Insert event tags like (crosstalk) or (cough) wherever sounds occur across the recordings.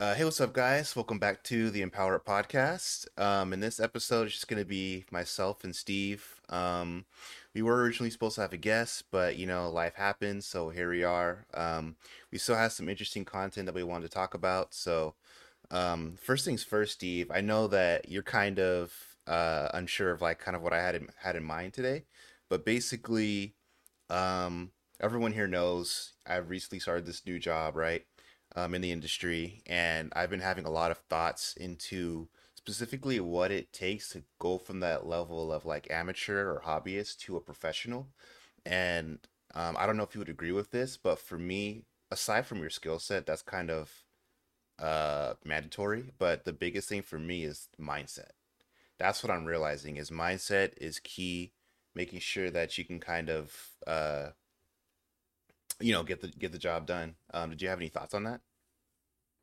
Uh, hey, what's up, guys? Welcome back to the Empower podcast. Um, in this episode, it's just going to be myself and Steve. Um, we were originally supposed to have a guest, but you know, life happens, so here we are. Um, we still have some interesting content that we wanted to talk about. So, um, first things first, Steve. I know that you're kind of uh, unsure of like kind of what I had in, had in mind today, but basically, um, everyone here knows I've recently started this new job, right? Um, in the industry, and I've been having a lot of thoughts into specifically what it takes to go from that level of like amateur or hobbyist to a professional. And um, I don't know if you would agree with this, but for me, aside from your skill set, that's kind of uh, mandatory. But the biggest thing for me is mindset. That's what I'm realizing is mindset is key. Making sure that you can kind of uh, you know get the get the job done. Um, did you have any thoughts on that?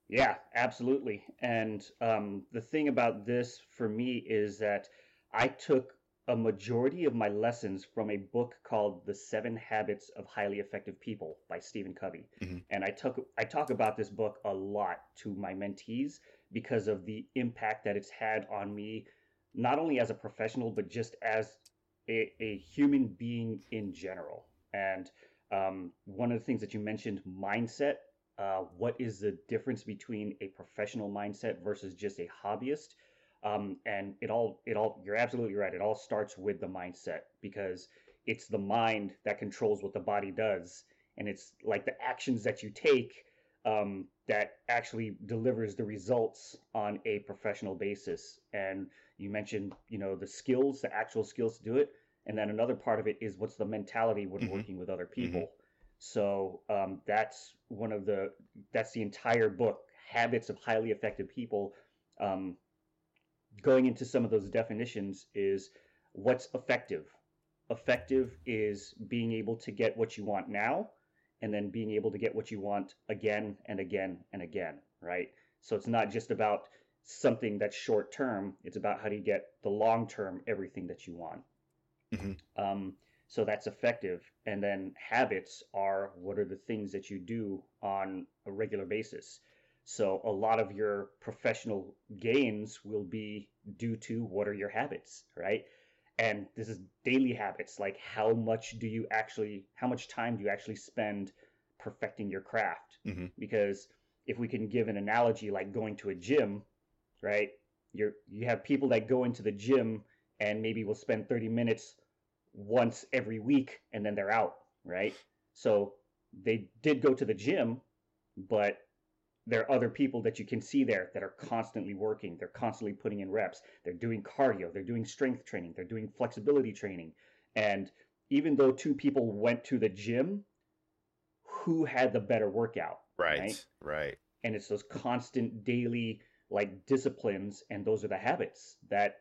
Yeah, absolutely. And um, the thing about this for me is that I took a majority of my lessons from a book called The Seven Habits of Highly Effective People by Stephen Covey. Mm-hmm. And I took I talk about this book a lot to my mentees because of the impact that it's had on me, not only as a professional, but just as a, a human being in general. And um, one of the things that you mentioned, mindset. Uh, what is the difference between a professional mindset versus just a hobbyist? Um, and it all, it all, you're absolutely right. It all starts with the mindset because it's the mind that controls what the body does, and it's like the actions that you take um, that actually delivers the results on a professional basis. And you mentioned, you know, the skills, the actual skills to do it and then another part of it is what's the mentality when mm-hmm. working with other mm-hmm. people mm-hmm. so um, that's one of the that's the entire book habits of highly effective people um, going into some of those definitions is what's effective effective is being able to get what you want now and then being able to get what you want again and again and again right so it's not just about something that's short term it's about how do you get the long term everything that you want Mm-hmm. Um, so that's effective. And then habits are what are the things that you do on a regular basis. So a lot of your professional gains will be due to what are your habits, right? And this is daily habits, like how much do you actually, how much time do you actually spend perfecting your craft? Mm-hmm. Because if we can give an analogy like going to a gym, right? You're you have people that go into the gym and maybe will spend 30 minutes once every week and then they're out, right? So they did go to the gym, but there are other people that you can see there that are constantly working. They're constantly putting in reps. They're doing cardio. They're doing strength training. They're doing flexibility training. And even though two people went to the gym, who had the better workout? Right. Right. right. And it's those constant daily like disciplines and those are the habits that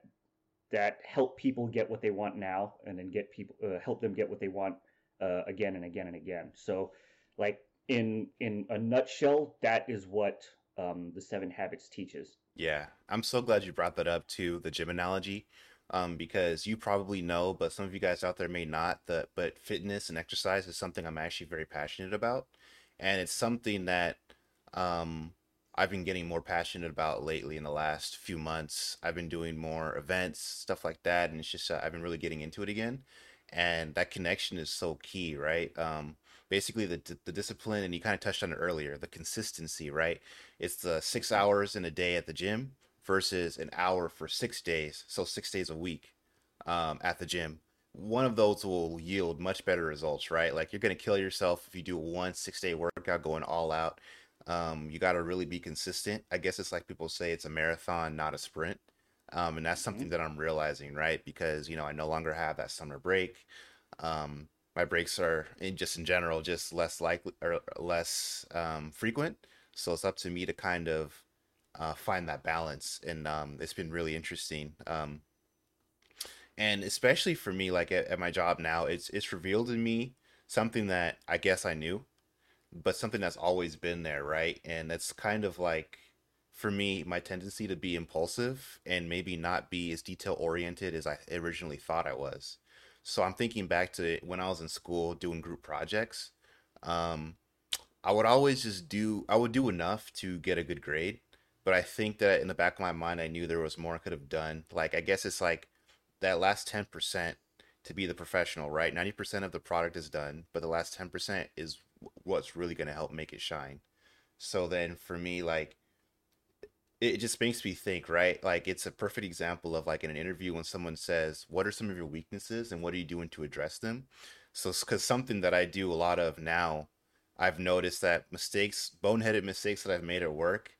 that help people get what they want now and then get people uh, help them get what they want uh, again and again and again. So like in in a nutshell that is what um, the seven habits teaches. Yeah. I'm so glad you brought that up to the gym analogy um, because you probably know but some of you guys out there may not that but fitness and exercise is something i'm actually very passionate about. And it's something that um, I've been getting more passionate about lately in the last few months. I've been doing more events, stuff like that, and it's just uh, I've been really getting into it again. And that connection is so key, right? Um, basically, the the discipline, and you kind of touched on it earlier, the consistency, right? It's the six hours in a day at the gym versus an hour for six days, so six days a week um, at the gym. One of those will yield much better results, right? Like you're gonna kill yourself if you do one six day workout going all out um, you got to really be consistent. I guess it's like people say it's a marathon, not a sprint. Um, and that's something mm-hmm. that I'm realizing, right? Because, you know, I no longer have that summer break. Um, my breaks are in just in general, just less likely or less um, frequent. So it's up to me to kind of uh, find that balance. And um, it's been really interesting. Um, and especially for me, like at, at my job now, it's, it's revealed to me something that I guess I knew but something that's always been there, right? And it's kind of like for me, my tendency to be impulsive and maybe not be as detail oriented as I originally thought I was. So I'm thinking back to when I was in school doing group projects. Um, I would always just do I would do enough to get a good grade, but I think that in the back of my mind, I knew there was more I could have done. Like, I guess it's like that last 10% to be the professional, right? 90% of the product is done, but the last 10% is what's really going to help make it shine. So then for me, like, it just makes me think, right? Like, it's a perfect example of like in an interview when someone says, What are some of your weaknesses and what are you doing to address them? So, because something that I do a lot of now, I've noticed that mistakes, boneheaded mistakes that I've made at work,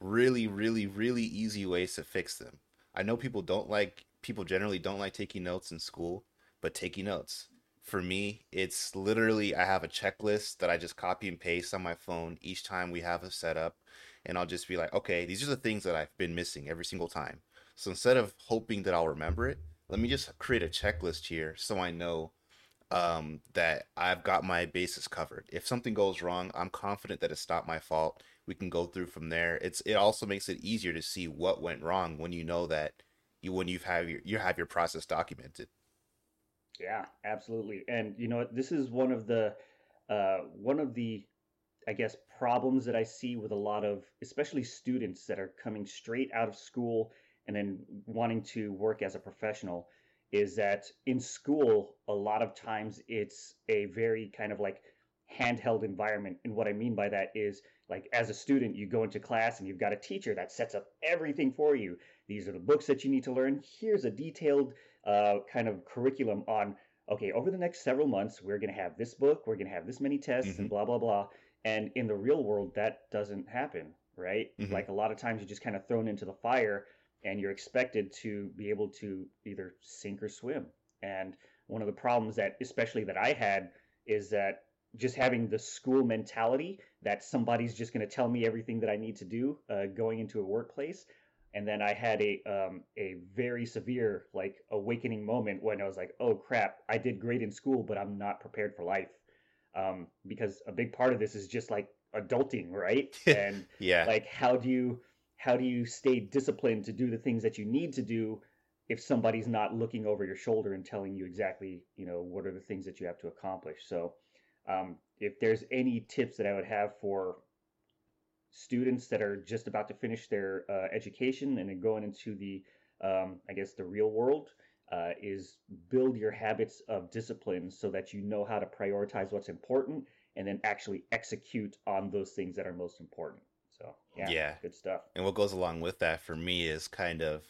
really, really, really easy ways to fix them. I know people don't like, people generally don't like taking notes in school, but taking notes. For me, it's literally, I have a checklist that I just copy and paste on my phone each time we have a setup. And I'll just be like, okay, these are the things that I've been missing every single time. So instead of hoping that I'll remember it, let me just create a checklist here so I know um, that I've got my bases covered. If something goes wrong, I'm confident that it's not my fault we can go through from there. It's it also makes it easier to see what went wrong when you know that you when you've have your you have your process documented. Yeah, absolutely. And you know this is one of the uh, one of the I guess problems that I see with a lot of especially students that are coming straight out of school and then wanting to work as a professional is that in school a lot of times it's a very kind of like handheld environment. And what i mean by that is like as a student you go into class and you've got a teacher that sets up everything for you. These are the books that you need to learn. Here's a detailed uh, kind of curriculum on okay over the next several months we're going to have this book we're going to have this many tests mm-hmm. and blah blah blah and in the real world that doesn't happen right mm-hmm. like a lot of times you're just kind of thrown into the fire and you're expected to be able to either sink or swim and one of the problems that especially that i had is that just having the school mentality that somebody's just going to tell me everything that I need to do uh, going into a workplace. And then I had a um, a very severe like awakening moment when I was like, oh crap, I did great in school, but I'm not prepared for life. Um, because a big part of this is just like adulting, right? (laughs) And yeah, like how do you how do you stay disciplined to do the things that you need to do if somebody's not looking over your shoulder and telling you exactly, you know, what are the things that you have to accomplish? So um, if there's any tips that I would have for students that are just about to finish their uh, education and then going into the, um, I guess, the real world, uh, is build your habits of discipline so that you know how to prioritize what's important and then actually execute on those things that are most important. So yeah, yeah, good stuff. And what goes along with that for me is kind of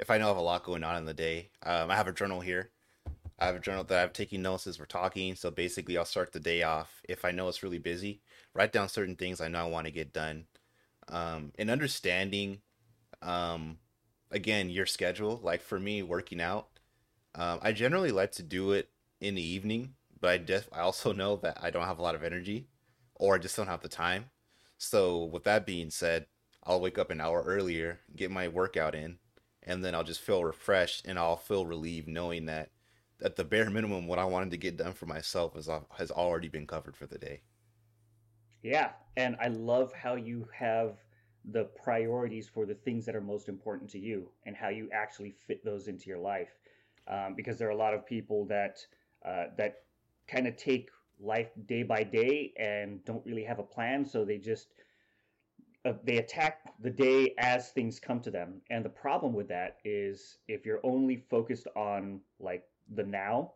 if I know I have a lot going on in the day, um, I have a journal here I have a journal that I'm taking notes as we're talking. So basically, I'll start the day off. If I know it's really busy, write down certain things I know I want to get done. Um, and understanding, um, again, your schedule. Like for me, working out, um, I generally like to do it in the evening, but I def- I also (laughs) know that I don't have a lot of energy, or I just don't have the time. So with that being said, I'll wake up an hour earlier, get my workout in, and then I'll just feel refreshed and I'll feel relieved knowing that at the bare minimum, what I wanted to get done for myself is has already been covered for the day. Yeah, and I love how you have the priorities for the things that are most important to you and how you actually fit those into your life. Um, because there are a lot of people that uh, that kind of take life day by day and don't really have a plan, so they just uh, they attack the day as things come to them. And the problem with that is if you're only focused on like the now,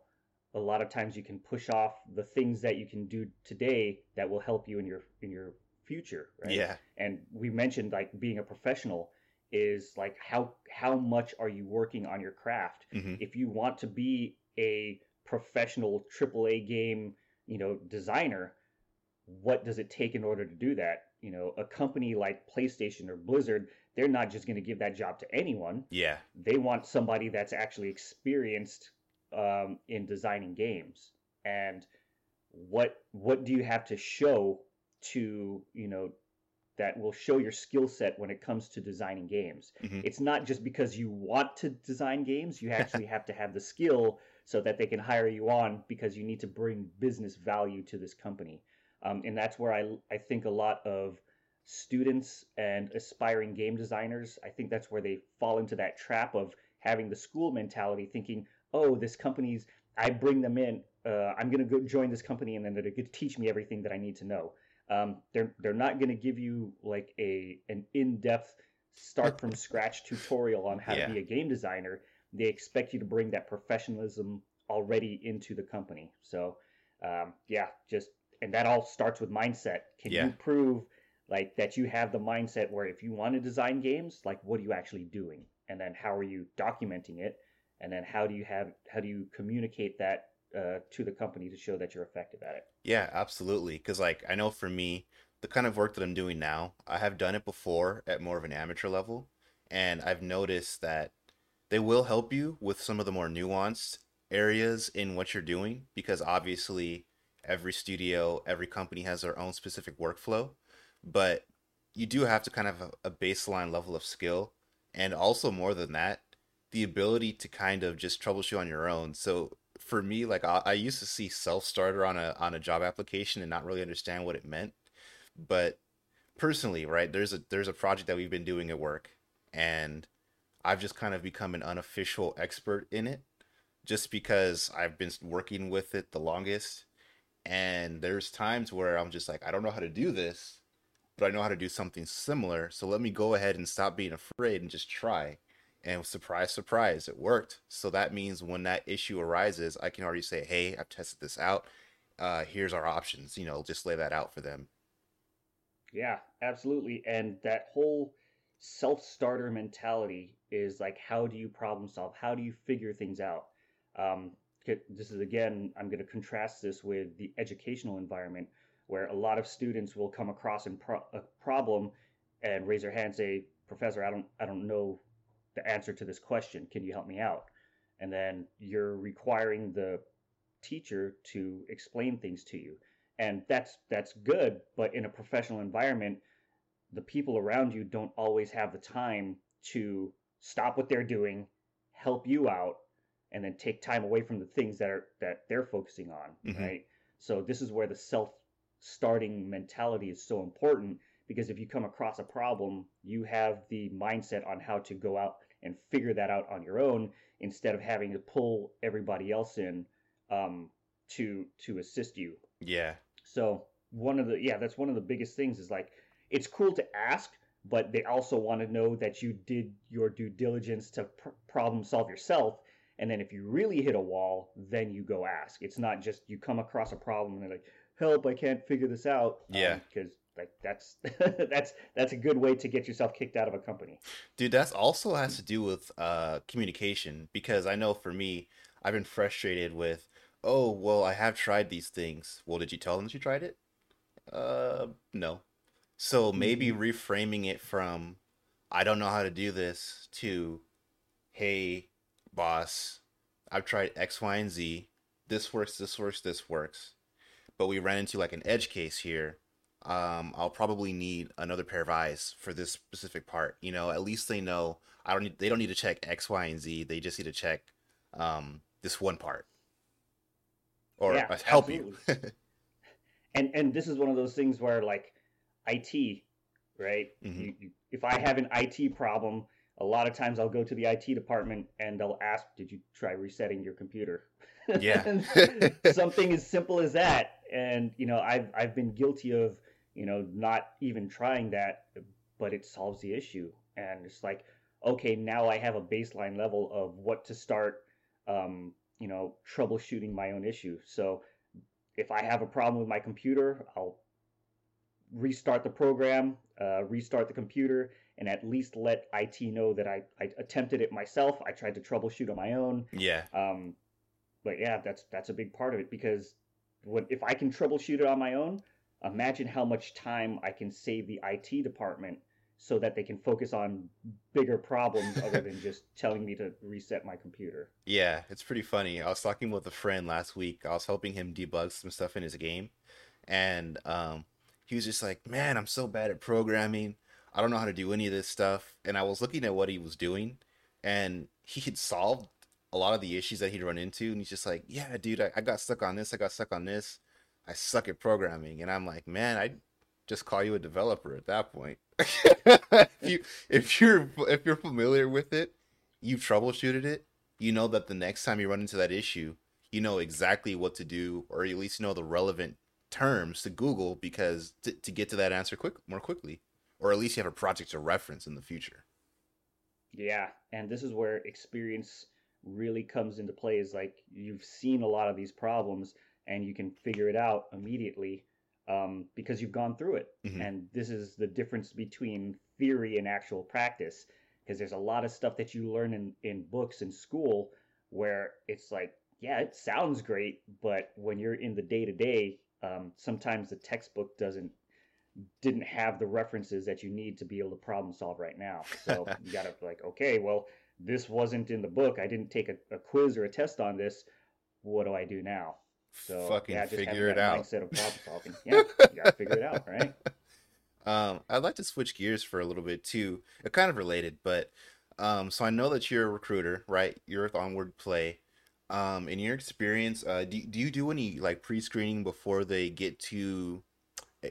a lot of times you can push off the things that you can do today that will help you in your in your future, right? Yeah. And we mentioned like being a professional is like how how much are you working on your craft? Mm-hmm. If you want to be a professional AAA game, you know, designer, what does it take in order to do that? You know, a company like PlayStation or Blizzard, they're not just going to give that job to anyone. Yeah. They want somebody that's actually experienced um, in designing games. And what what do you have to show to you know that will show your skill set when it comes to designing games? Mm-hmm. it's not just because you want to design games. You (laughs) actually have to have the skill so that they can hire you on because you need to bring business value to this company. Um, and that's where I, I think a lot of students and aspiring game designers i think that's where they fall into that trap of having the school mentality thinking oh, this company's, I bring them in, uh, I'm going to go join this company and then they're going to teach me everything that I need to know. Um, they're, they're not going to give you like a, an in-depth start from scratch tutorial on how Yeah. to be a game designer. They expect you to bring that professionalism already into the company. So, um, yeah, just and that all starts with mindset. Can Yeah. you prove like that you have the mindset where if you want to design games, like what are you actually doing, and then how are you documenting it, and then how do you have how do you communicate that uh, to the company to show that you're effective at it? Yeah, absolutely. Because, like, I know for me, the kind of work that I'm doing now, I have done it before at more of an amateur level, and I've noticed that they will help you with some of the more nuanced areas in what you're doing, because obviously, every studio, every company has their own specific workflow, but you do have to kind of have a baseline level of skill, and also more than that, the ability to kind of just troubleshoot on your own. So for me, like I, I used to see self starter on a on a job application and not really understand what it meant. But personally, right, there's a there's a project that we've been doing at work, and I've just kind of become an unofficial expert in it, just because I've been working with it the longest. And there's times where I'm just like, I don't know how to do this, but I know how to do something similar. So let me go ahead and stop being afraid and just try. And surprise, surprise, it worked. So that means when that issue arises, I can already say, hey, I've tested this out. Uh, here's our options. You know, just lay that out for them. Yeah, absolutely. And that whole self starter mentality is like, how do you problem solve? How do you figure things out? Um, this is again, I'm going to contrast this with the educational environment where a lot of students will come across a problem and raise their hand and say, Professor, I don't, I don't know the answer to this question. Can you help me out? And then you're requiring the teacher to explain things to you and that's that's good but in a professional environment the people around you don't always have the time to stop what they're doing help you out and then take time away from the things that are that they're focusing on Mhm. right so this is where the self starting mentality is so important because if you come across a problem you have the mindset on how to go out and figure that out on your own instead of having to pull everybody else in um, to to assist you Yeah. so one of the yeah, that's one of the biggest things is like it's cool to ask, but they also want to know that you did your due diligence to pr- problem solve yourself. And then if you really hit a wall, then you go ask. It's not just you come across a problem and they're like, "Help! I can't figure this out." Yeah. because like that's (laughs) that's that's a good way to get yourself kicked out of a company. Dude, that's also has to do with uh communication because I know for me, I've been frustrated with, oh, well, I have tried these things. Well, did you tell them that you tried it? Uh, no. So maybe Mhm. reframing it from I don't know how to do this to hey, boss, I've tried X, Y, and Z. This works, this works, this works. But we ran into like an edge case here um, I'll probably need another pair of eyes for this specific part. You know, at least they know I don't need they don't need to check X, Y, and Z. They just need to check um, this one part or Yeah, uh, help you. (laughs) and and this is one of those things where like IT, right? Mhm. You, you, if I have an IT problem, a lot of times I'll go to the IT department and they'll ask, "Did you try resetting your computer?" Yeah. (laughs) (laughs) something as simple as that. And you know, I've I've been guilty of you know not even trying that, but it solves the issue. And it's like, okay, now I have a baseline level of what to start, um, you know, troubleshooting my own issue. So if I have a problem with my computer, I'll restart the program, uh, restart the computer, and at least let IT know that I, I attempted it myself. I tried to troubleshoot on my own. yeah, Um, but yeah, that's that's a big part of it because what if I can troubleshoot it on my own? Imagine how much time I can save the IT department so that they can focus on bigger problems other than just (laughs) telling me to reset my computer. yeah. It's pretty funny. I was talking with a friend last week. I was helping him debug some stuff in his game, and um, he was just like, "Man, I'm so bad at programming. I don't know how to do any of this stuff." And I was looking at what he was doing, and he had solved a lot of the issues that he'd run into, and he's just like, "Yeah, dude, I, I got stuck on this. I got stuck on this. I suck at programming." And I'm like, "Man, I'd just call you a developer at that point. (laughs) if you if you're if you're familiar with it, you've troubleshooted it. You know that the next time you run into that issue, you know exactly what to do, or at least know the relevant terms to Google because to, to get to that answer quick more quickly. or at least you have a project to reference in the future. Yeah, and this is where experience really comes into play. Is like you've seen a lot of these problems and you can figure it out immediately um, because you've gone through it. Mm-hmm. And this is the difference between theory and actual practice. Because there's a lot of stuff that you learn in, in books in school where it's like, yeah, it sounds great, but when you're in the day to day, sometimes the textbook doesn't didn't have the references that you need to be able to problem solve right now. So (laughs) you got to be like, okay, well, this wasn't in the book. I didn't take a, a, quiz or a test on this. What do I do now? So fucking yeah, figure it out. Mindset of problem solving. (laughs) Yeah, you got to figure it out, right? (laughs) Um, I'd like to switch gears for a little bit too. It kind of related, but um, so I know that you're a recruiter, right? You're with Onward Play. Um, in your experience, uh, do do you do any like pre-screening before they get to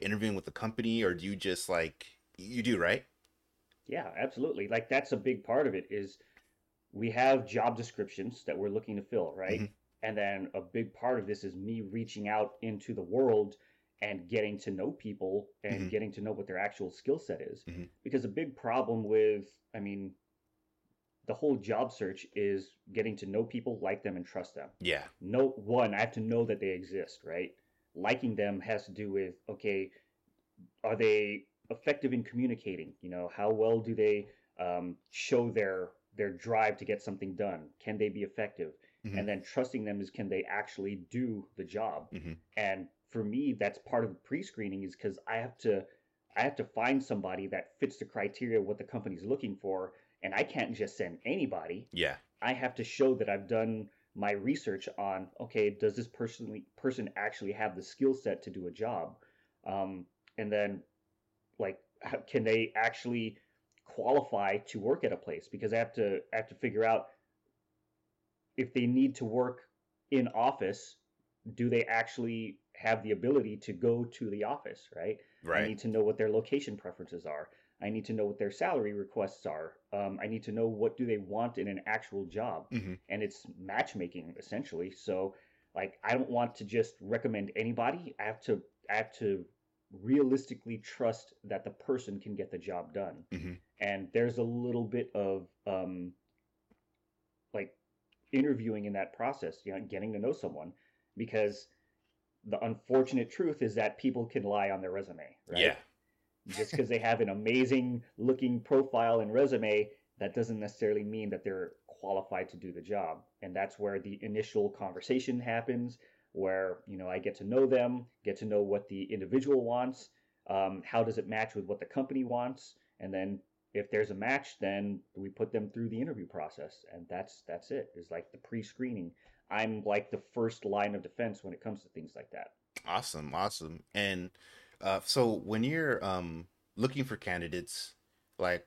interviewing with the company, or do you just like you do right? Yeah, absolutely. Like that's a big part of it is we have job descriptions that we're looking to fill, right? Mm-hmm. And then a big part of this is me reaching out into the world and getting to know people and mm-hmm. getting to know what their actual skill set is. Mm-hmm. Because a big problem with, I mean, the whole job search is getting to know people, like them, and trust them. Yeah. No one, I have to know that they exist, right? liking them has to do with okay, are they effective in communicating? You know, how well do they um, show their their drive to get something done? Can they be effective? Mm-hmm. And then trusting them is can they actually do the job? Mm-hmm. And for me, that's part of the pre-screening is because I have to I have to find somebody that fits the criteria what the company's looking for, and I can't just send anybody. Yeah, I have to show that I've done my research on okay does this person person actually have the skill set to do a job um, and then like can they actually qualify to work at a place because I have to I have to figure out if they need to work in office do they actually have the ability to go to the office right right I need to know what their location preferences are I need to know what their salary requests are. Um, I need to know what do they want in an actual job, mm-hmm. and it's matchmaking essentially. So, like, I don't want to just recommend anybody. I have to, I have to realistically trust that the person can get the job done. Mm-hmm. And there's a little bit of um, interviewing in that process, you know, getting to know someone, because the unfortunate truth is that people can lie on their resume, right? Yeah just because they have an amazing looking profile and resume, that doesn't necessarily mean that they're qualified to do the job. And that's where the initial conversation happens, where you know I get to know them, get to know what the individual wants, um, how does it match with what the company wants, and then if there's a match, then we put them through the interview process, and that's that's it. It's like the pre-screening. I'm like the first line of defense when it comes to things like that. Awesome, awesome, and uh, so when you're um, looking for candidates, like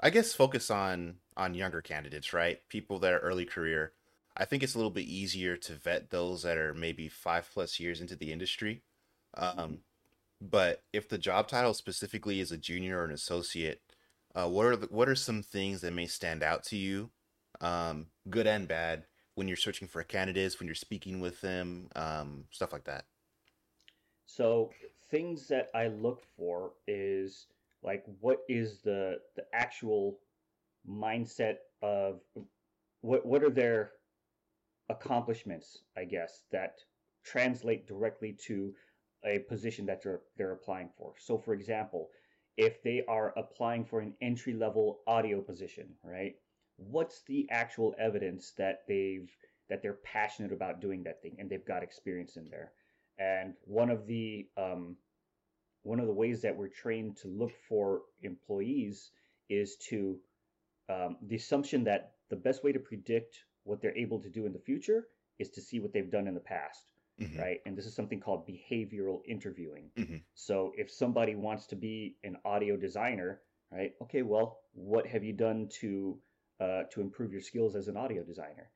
I guess focus on on younger candidates, right? People that are early career. I think it's a little bit easier to vet those that are maybe five plus years into the industry. Um, but if the job title specifically is a junior or an associate, uh, what are the, what are some things that may stand out to you, um, good and bad, when you're searching for candidates, when you're speaking with them, um, stuff like that? So things that I look for is like what is the the actual mindset of what what are their accomplishments, I guess, that translate directly to a position that they're they're applying for. So for example, if they are applying for an entry level audio position, right? What's the actual evidence that they've that they're passionate about doing that thing and they've got experience in there? And one of the um, one of the ways that we're trained to look for employees is to um, the assumption that the best way to predict what they're able to do in the future is to see what they've done in the past. Mm-hmm. Right. And this is something called behavioral interviewing. Mm-hmm. So if somebody wants to be an audio designer, right? Okay, well, what have you done to uh, to improve your skills as an audio designer?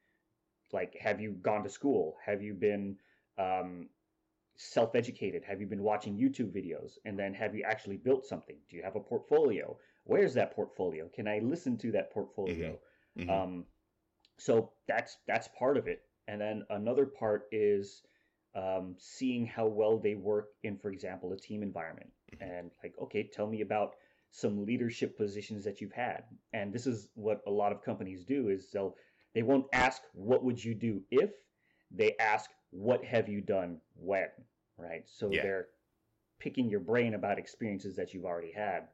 Like, have you gone to school? Have you been um, self-educated? Have you been watching YouTube videos? And then have you actually built something? Do you have a portfolio? Where's that portfolio? Can I listen to that portfolio? Mm-hmm. Mm-hmm. Um, so that's that's part of it. And then another part is um, seeing how well they work in, for example, a team environment. And like, okay, tell me about some leadership positions that you've had. And this is what a lot of companies do is they'll they won't ask what would you do if they ask what have you done when, right? So yeah. they're picking your brain about experiences that you've already had.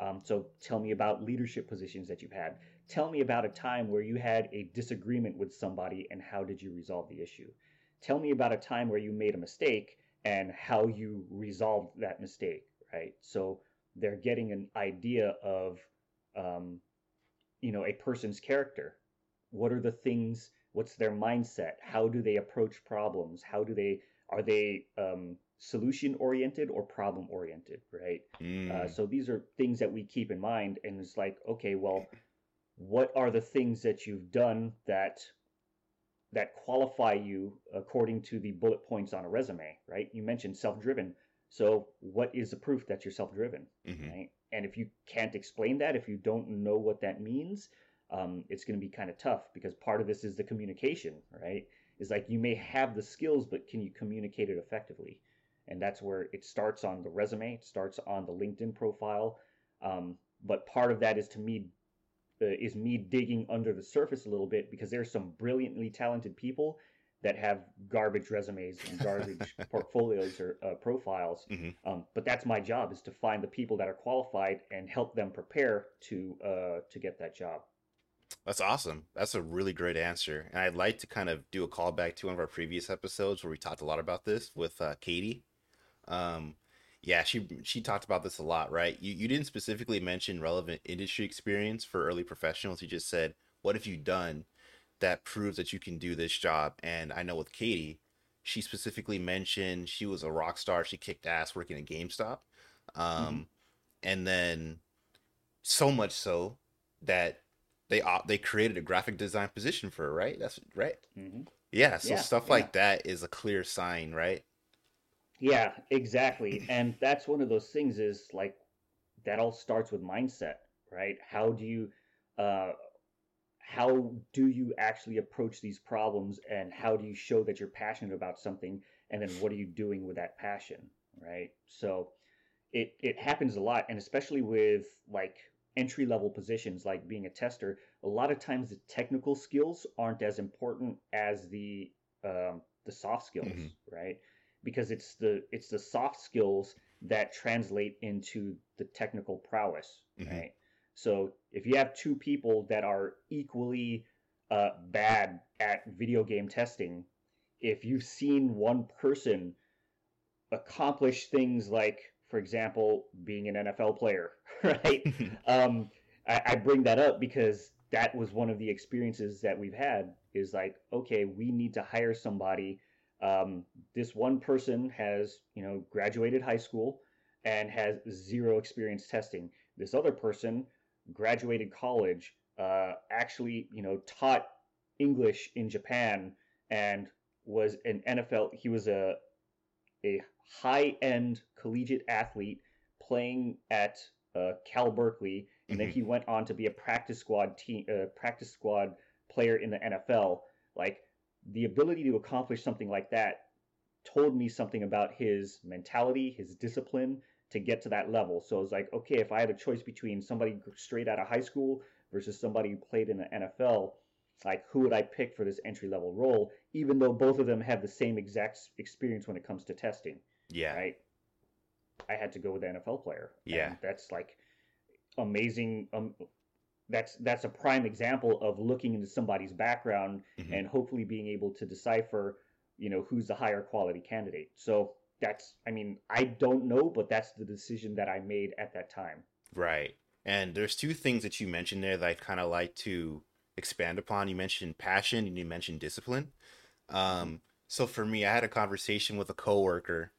Um, so tell me about leadership positions that you've had. Tell me about a time where you had a disagreement with somebody and how did you resolve the issue. Tell me about a time where you made a mistake and how you resolved that mistake, right? So they're getting an idea of, um, you know, a person's character. What are the things? What's their mindset? How do they approach problems? How do they are they um, solution oriented or problem oriented, right? Mm. Uh, so these are things that we keep in mind, and it's like, okay, well, what are the things that you've done that that qualify you according to the bullet points on a resume, right? You mentioned self-driven. So what is the proof that you're self-driven, mm-hmm. right? And if you can't explain that, if you don't know what that means, um, it's going to be kind of tough because part of this is the communication, right? Is like you may have the skills, but can you communicate it effectively? and that's where it starts on the resume. It starts on the LinkedIn profile. Um, but part of that is to me is me digging under the surface a little bit because there's some brilliantly talented people that have garbage resumes and garbage (laughs) portfolios or uh, profiles. Mm-hmm. Um, but that's my job is to find the people that are qualified and help them prepare to uh, to get that job. That's awesome. That's a really great answer. And I'd like to kind of do a callback to one of our previous episodes where we talked a lot about this with uh, Katie. Um, yeah, she she talked about this a lot, right? You you didn't specifically mention relevant industry experience for early professionals. You just said, "What have you done that proves that you can do this job?" And I know with Katie, she specifically mentioned she was a rock star. She kicked ass working at GameStop, um, mm-hmm. and then so much so that they uh, they created a graphic design position for her. Right? That's right. Mm-hmm. Yeah. So yeah, stuff yeah. like that is a clear sign, right? Yeah, exactly. and that's one of those things is like that all starts with mindset, right? How do you uh how do you actually approach these problems and how do you show that you're passionate about something and then what are you doing with that passion, right? So it it happens a lot and especially with like entry level positions like being a tester, a lot of times the technical skills aren't as important as the um, the soft skills, mm-hmm. right? Because it's the it's the soft skills that translate into the technical prowess, mm-hmm. right? So if you have two people that are equally uh, bad at video game testing, if you've seen one person accomplish things like, for example, being an NFL player, (laughs) right? (laughs) um, I, I bring that up because that was one of the experiences that we've had. Is like, okay, we need to hire somebody um, this one person has, you know, graduated high school and has zero experience testing. This other person graduated college, uh, actually, you know, taught English in Japan and was an NFL. He was a a high end collegiate athlete playing at uh, Cal Berkeley, and mm-hmm. then he went on to be a practice squad team, uh, practice squad player in the NFL. Like the ability to accomplish something like that told me something about his mentality, his discipline to get to that level. So it was like, okay, if I had a choice between somebody straight out of high school versus somebody who played in the NFL, like who would I pick for this entry level role, even though both of them have the same exact experience when it comes to testing. Yeah. Right. I had to go with the NFL player. Yeah. And that's like amazing, um, that's that's a prime example of looking into somebody's background mm-hmm. and hopefully being able to decipher you know who's the higher quality candidate. So that's i mean i don't know but that's the decision that i made at that time. Right. And there's two things that you mentioned there that i kind of like to expand upon. You mentioned passion and you mentioned discipline. Um so for me i had a conversation with a coworker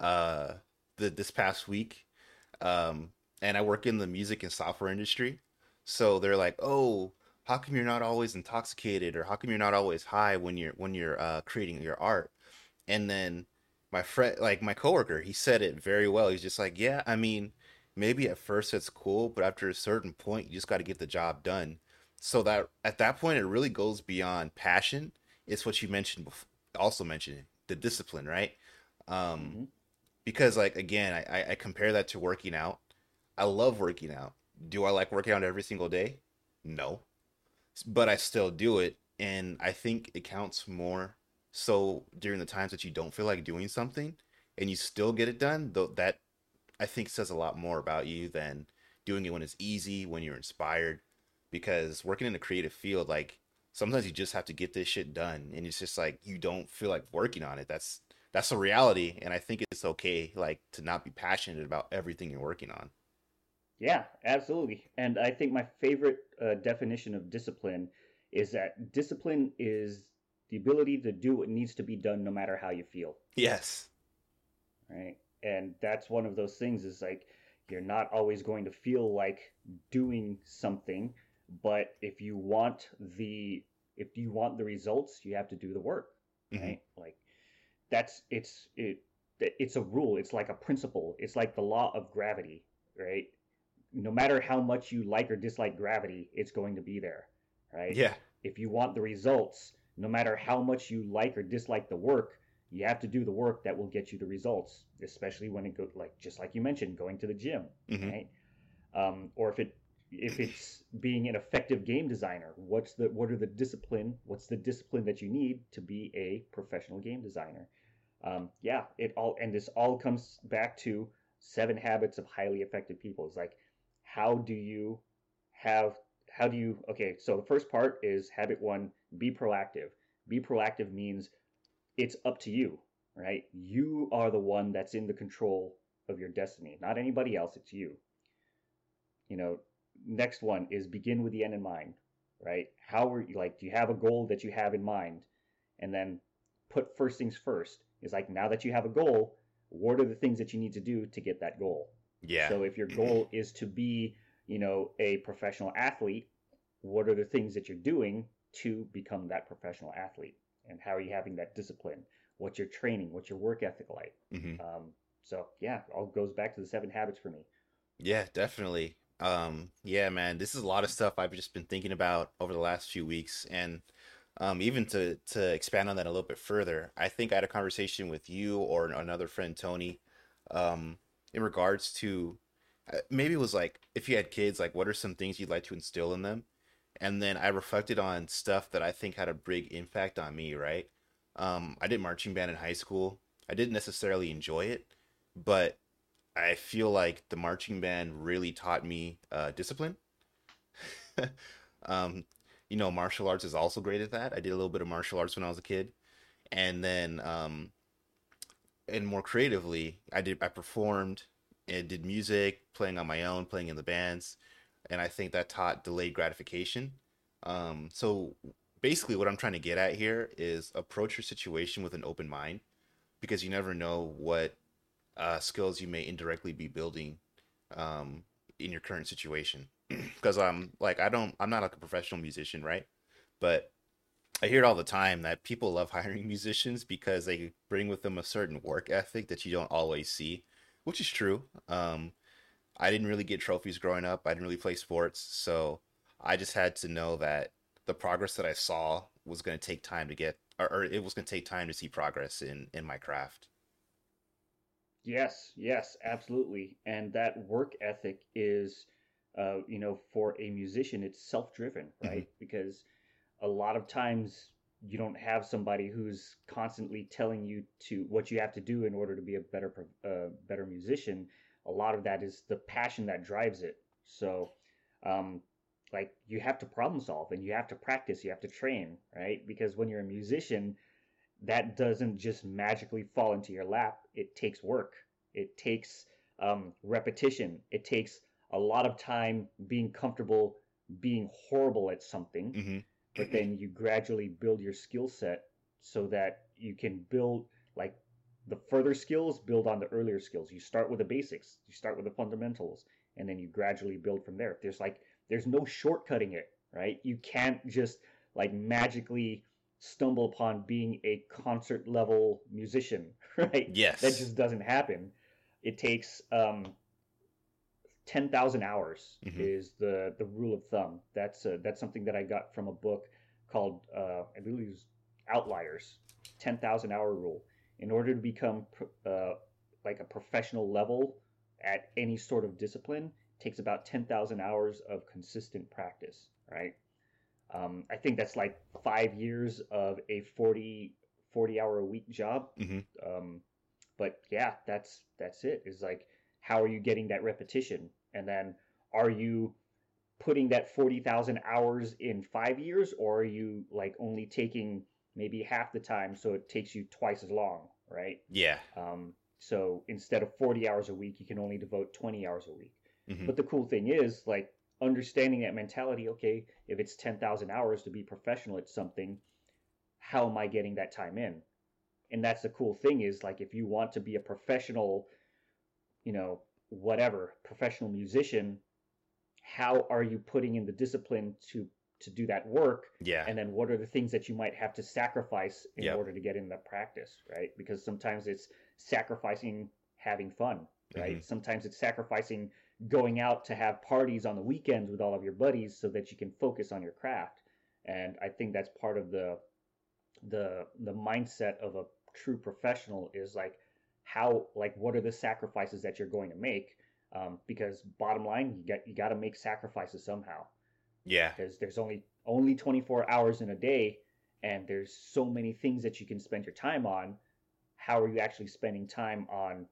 uh the, this past week um and i work in the music and software industry so they're like, "Oh, how come you're not always intoxicated or how come you're not always high when you're when you're uh, creating your art?" And then my friend, like my coworker, he said it very well. He's just like, "Yeah, I mean, maybe at first it's cool, but after a certain point, you just got to get the job done." So that at that point, it really goes beyond passion. It's what you mentioned before, also mentioned the discipline, right? Um, hmm because like again, I, I I compare that to working out. I love working out. Do I like working out every single day? No, but I still do it, and I think it counts more. So during the times that you don't feel like doing something, and you still get it done, though that I think says a lot more about you than doing it when it's easy, when you're inspired. Because working in a creative field, like sometimes you just have to get this shit done, and it's just like you don't feel like working on it. That's that's a reality, and I think it's okay, like to not be passionate about everything you're working on. Yeah, absolutely. And I think my favorite uh, definition of discipline is that discipline is the ability to do what needs to be done no matter how you feel, Yes. right? And that's one of those things is like you're not always going to feel like doing something, but if you want the if you want the results, you have to do the work, hmm right? Like that's it's it it's a rule, it's like a principle, it's like the law of gravity, right? No matter how much you like or dislike gravity, it's going to be there, right? Yeah. If you want the results, no matter how much you like or dislike the work, you have to do the work that will get you the results, especially when it goes like just like you mentioned, going to the gym, hmm right? Um, or if it if it's being an effective game designer, what's the what are the discipline? What's the discipline that you need to be a professional game designer? Um, yeah, it all and this all comes back to seven habits of highly effective people. It's like how do you have how do you okay so the first part is habit one be proactive. Be proactive means it's up to you right? You are the one that's in the control of your destiny not anybody else it's you. You know next one is begin with the end in mind right? How are you like do you have a goal that you have in mind? And then put first things first is like now that you have a goal what are the things that you need to do to get that goal Yeah. so if your goal (clears throat) is to be, you know, a professional athlete, what are the things that you're doing to become that professional athlete? And how are you having that discipline? What's your training? What's your work ethic like? hmm Um, so yeah, all goes back to the seven habits for me. Yeah, definitely. Um, yeah, man, this is a lot of stuff I've just been thinking about over the last few weeks, and um, even to to expand on that a little bit further, I think I had a conversation with you or another friend, Tony, um, in regards to uh, maybe it was like if you had kids, like what are some things you'd like to instill in them? And then I reflected on stuff that I think had a big impact on me, right? Um, I did marching band in high school. I didn't necessarily enjoy it, but I feel like the marching band really taught me uh, discipline. (laughs) um, you know, martial arts is also great at that. I did a little bit of martial arts when I was a kid, and then um, and more creatively, I did I performed and did music, playing on my own, playing in the bands, and I think that taught delayed gratification. Um, so basically, what I'm trying to get at here is approach your situation with an open mind because you never know what uh, skills you may indirectly be building um, in your current situation. (clears throat) Because I'm like I don't I'm not like a professional musician, right? But I hear it all the time that people love (laughs) hiring musicians because they bring with them a certain work ethic that you don't always see, which is true. Um, I didn't really get trophies growing up. I didn't really play sports, so I just had to know that the progress that I saw was going to take time to get, or, or it was going to take time to see progress in in my craft. Yes, yes, absolutely. And that work ethic is, uh, you know, for a musician, it's self-driven, hmm right? Because a lot of times you don't have somebody who's constantly telling you to what you have to do in order to be a better uh, better musician. A lot of that is the passion that drives it. So, um, like you have to problem solve and you have to practice, you have to train, right? Because when you're a musician, that doesn't just magically fall into your lap. It takes work. It takes um, repetition. It takes a lot of time being comfortable being horrible at something hmm but then you gradually build your skill set so that you can build like the further skills build on the earlier skills. You start with the basics. You start with the fundamentals and then you gradually build from there. There's like there's no shortcutting it right? You can't just like magically stumble upon being a concert level musician (laughs) right? Yes. that just doesn't happen. It takes um 10,000 hours hmm is the the rule of thumb. That's uh, that's something that I got from a book called uh, I believe it was Outliers, 10,000 hour rule. in order to become uh, like a professional level at any sort of discipline takes about 10,000 hours of consistent practice, right? Um, I think that's like five years of a 40, 40 hour a week job. Mm-hmm. Um, but yeah, that's that's it. Is like how are you getting that repetition, and then are you putting that forty thousand hours in five years, or are you like only taking maybe half the time, so it takes you twice as long, right? Yeah. Um, so instead of forty hours a week, you can only devote twenty hours a week. Mm-hmm. But the cool thing is, like understanding that mentality. Okay, if it's ten thousand hours to be professional at something, how am I getting that time in? and that's the cool thing is like if you want to be a professional you know whatever professional musician how are you putting in the discipline to to do that work? Yeah. And then what are the things that you might have to sacrifice in Yep. order to get in the practice right? Because sometimes it's sacrificing having fun right? Mm-hmm. Sometimes it's sacrificing going out to have parties on the weekends with all of your buddies so that you can focus on your craft. And i think that's part of the the the mindset of a true professional is like how like what are the sacrifices that you're going to make? Um, because bottom line you got you got to make sacrifices somehow. Yeah. Because there's only only 24 hours in a day and there's so many things that you can spend your time on. How are you actually spending time on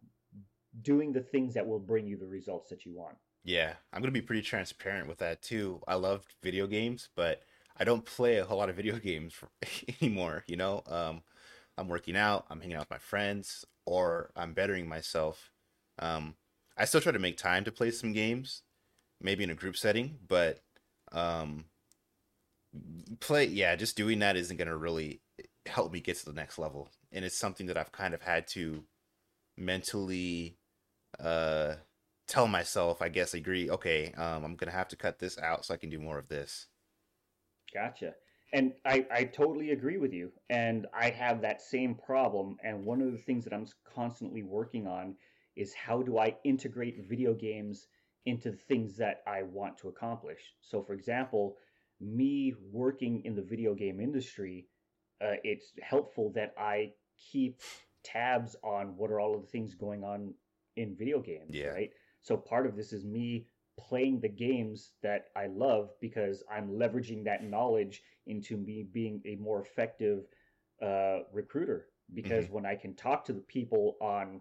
doing the things that will bring you the results that you want? Yeah, I'm gonna be pretty transparent with that too. I love video games, but I don't play a whole lot of video (laughs) games for, (laughs) anymore. You know, um, I'm working out, I'm hanging out with my friends, or I'm bettering myself. Um, I still try to make time to play some games, maybe in a group setting, but um, play, yeah, just doing that isn't gonna really help me get to the next level, and it's something that I've kind of had to mentally uh tell myself, I guess, agree, okay, um, I'm gonna have to cut this out so I can do more of this. Gotcha. And I, I totally agree with you. And I have that same problem. And one of the things that I'm constantly working on is how do I integrate video games into the things that I want to accomplish? So, for example, me working in the video game industry, uh, it's helpful that I keep tabs on what are all of the things going on in video games, Yeah. right? So, part of this is me playing the games that I love because I'm leveraging that knowledge into me being a more effective uh, recruiter. Because when I can talk to the people on,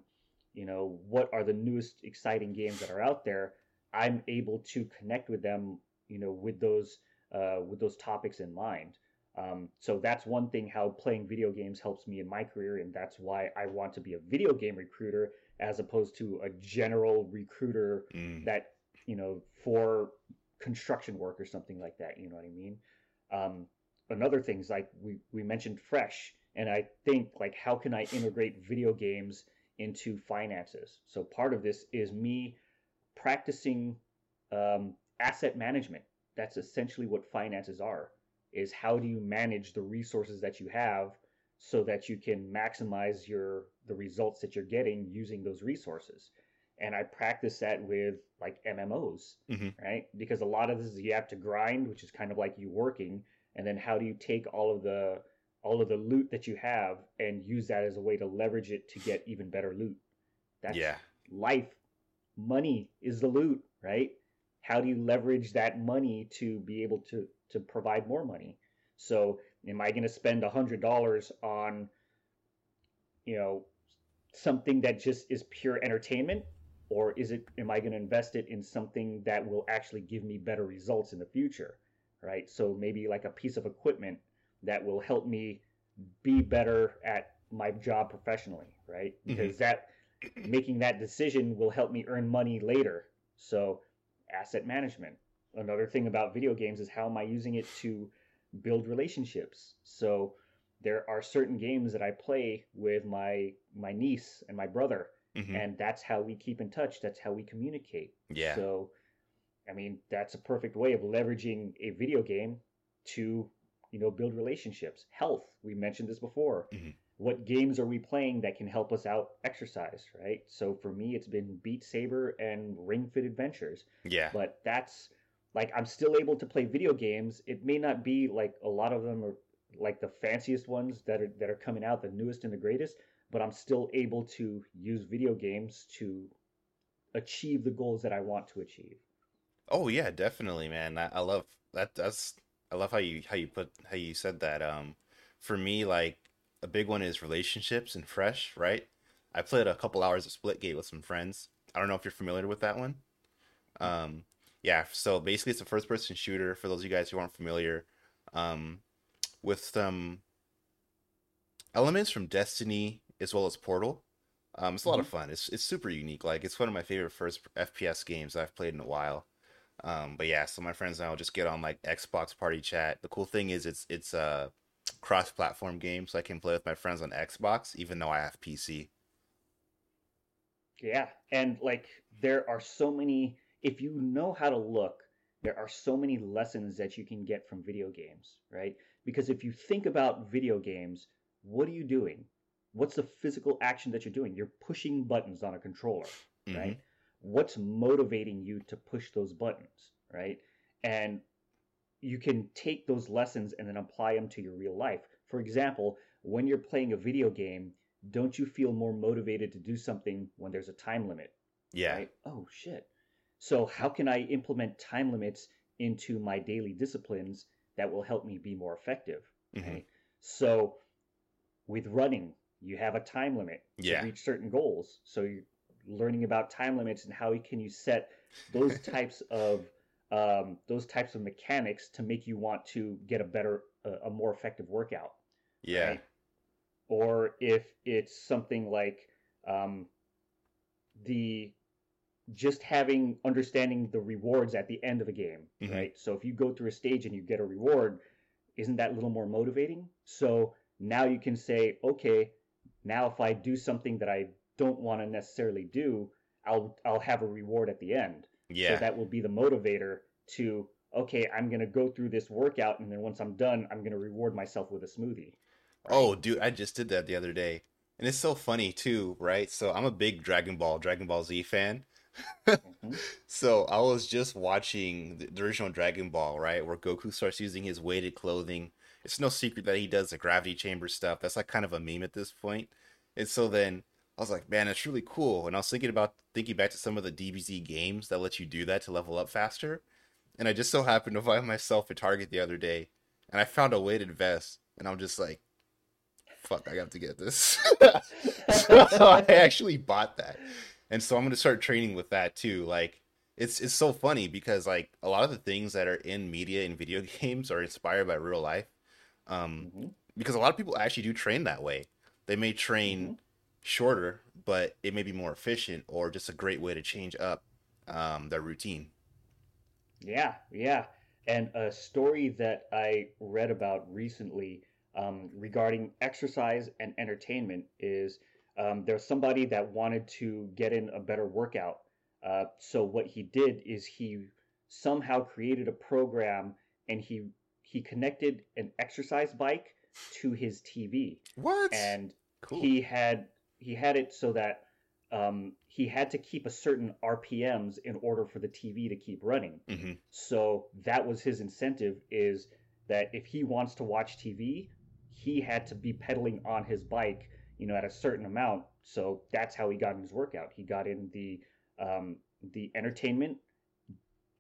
you know, what are the newest exciting games that are out there, I'm able to connect with them, you know, with those uh, with those topics in mind. Um, so that's one thing how playing video games helps me in my career, and that's why I want to be a video game recruiter as opposed to a general recruiter Mm, that you know for construction work or something like that you know what i mean? Um, another thing is like we, we mentioned fresh and i think like how can i integrate video games into finances? So part of this is me practicing um, asset management. That's essentially what finances are is how do you manage the resources that you have so that you can maximize your the results that you're getting using those resources and i practice that with like mmos Mhm. right? Because a lot of this is you have to grind which is kind of like you working and then how do you take all of the all of the loot that you have and use that as a way to leverage it to get even better loot? That's yeah, life. Money is the loot right? How do you leverage that money to be able to to provide more money? So am i going to spend a hundred dollars on you know something that just is pure entertainment or is it am i going to invest it in something that will actually give me better results in the future right? So maybe like a piece of equipment that will help me be better at my job professionally right? Mm-hmm. Because that making that decision will help me earn money later. So asset management. Another thing about video games is how am i using it to build relationships? So there are certain games that i play with my my niece and my brother mhm, and that's how we keep in touch. That's how we communicate. Yeah, so i mean that's a perfect way of leveraging a video game to you know build relationships. Health. We mentioned this before. Mhm. what games are we playing that can help us out exercise right? So for me it's been beat saber and ring fit adventures. Yeah, but that's like i'm still able to play video games. It may not be like a lot of them are like the fanciest ones that are that are coming out the newest and the greatest but I'm still able to use video games to achieve the goals that I want to achieve. Oh yeah, definitely, man. I, I love that. That's I love how you how you put how you said that. Um, for me, like a big one is relationships and fresh, right? I played a couple hours of Splitgate with some friends. I don't know if you're familiar with that one. Um, yeah, so basically it's a first person shooter for those of you guys who aren't familiar. Um, with some elements from Destiny as well as Portal. Um, it's a lot of fun. It's it's super unique. Like it's one of my favorite first FPS games I've played in a while. Um, but yeah, so my friends and I will just get on like Xbox Party Chat. The cool thing is it's it's a cross-platform game, so I can play with my friends on Xbox, even though I have PC. Yeah, and like there are so many. If you know how to look, there are so many lessons that you can get from video games, right? Because if you think about video games, what are you doing? What's the physical action that you're doing? You're pushing buttons on a controller, Mhm. right? What's motivating you to push those buttons, right? And you can take those lessons and then apply them to your real life. For example, when you're playing a video game, don't you feel more motivated to do something when there's a time limit? Yeah. Right? Oh shit. So how can I implement time limits into my daily disciplines that will help me be more effective? Mhm. Right? So with running, you have a time limit to reach certain goals. So you're learning about time limits and how can you set those (laughs) types of um, those types of mechanics to make you want to get a better, a, a more effective workout Yeah. right? Or if it's something like um, the just having understanding the rewards at the end of a game, Mhm. right? So if you go through a stage and you get a reward, isn't that a little more motivating? So now you can say, okay, now if I do something that I don't want to necessarily do, I'll I'll have a reward at the end. Yeah. So that will be the motivator to okay, I'm gonna go through this workout, and then once I'm done, I'm gonna reward myself with a smoothie. Oh, dude, I just did that the other day. And it's so funny too, right? So I'm a big Dragon Ball, Dragon Ball Z fan. Mhm. (laughs) So I was just watching the original Dragon Ball, right, where Goku starts using his weighted clothing. It's no secret that he does the gravity chamber stuff. That's like kind of a meme at this point. And so then I was like, man, that's really cool. And I was thinking about thinking back to some of the DBZ games that let you do that to level up faster. And I just so happened to (laughs) find myself at Target the other day, and I found a weighted vest, and I'm just like, fuck, I got to get this. (laughs) so I actually bought that. And so I'm gonna start training with that too. Like it's it's so funny because like a lot of the things that are in media and video (laughs) games are inspired by real life. Um Mhm. because a lot of people actually do train that way. They may train shorter, but it may be more efficient or just a great way to change up um their routine. Yeah, yeah. And a story that I read about recently um, regarding exercise and entertainment is um, there's somebody that wanted to get in a better workout. Uh, so what he did is he somehow created a program and he he connected an exercise bike to his TV What? and cool. he had he had it so that um, he had to keep a certain RPMs in order for the TV to keep running. Mhm. So that was his incentive is that if he wants to watch TV, he had to be pedaling on his bike, you know, at a certain amount. So that's how he got in his workout. He got in the um, the entertainment,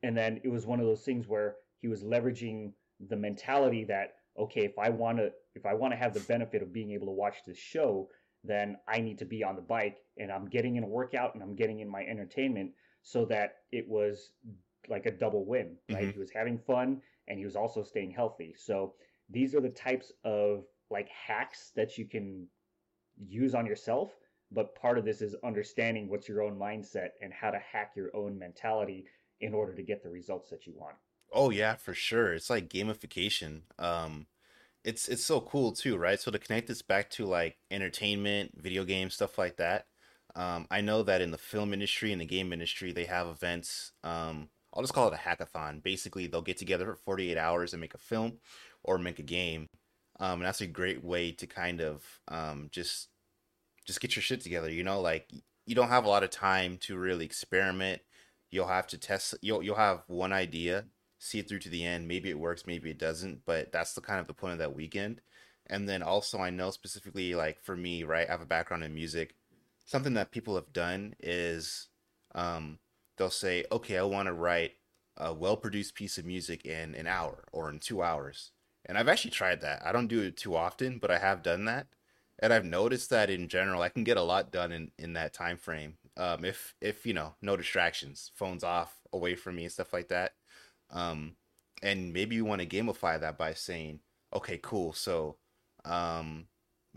and then it was one of those things where he was leveraging the mentality that okay, if I want to if I want to have the benefit of being able to watch this show, then I need to be on the bike and I'm getting in a workout and I'm getting in my entertainment so that it was like a double win, right? Mhm. He was having fun and he was also staying healthy. So these are the types of like hacks that you can use on yourself, but part of this is understanding what's your own mindset and how to hack your own mentality in order to get the results that you want. Oh yeah, for sure. It's like gamification. Um it's it's so cool too, right? So to connect this back to like entertainment, video games, stuff like that. Um I know that in the film industry and the game industry, they have events um I'll just call it a hackathon. Basically, they'll get together for 48 hours and make a film or make a game. Um and that's a great way to kind of um just just get your shit together, you know? Like you don't have a lot of time to really experiment. You'll have to test you'll you'll have one idea see it through to the end. Maybe it works, maybe it doesn't, but that's the kind of the point of that weekend. and then also I know specifically like for me, right? I have a background in music. Something that people have done is um, they'll say, "Okay, I want to write a well-produced piece of music in an hour or in two hours." And I've actually tried that. I don't do it too often, but I have done that, and I've noticed that in general, I can get a lot done in in that time frame. Um, if if you know, no distractions, phones off, away from me, and stuff like that. Um, and maybe you want to gamify that by saying, "Okay, cool. So, um,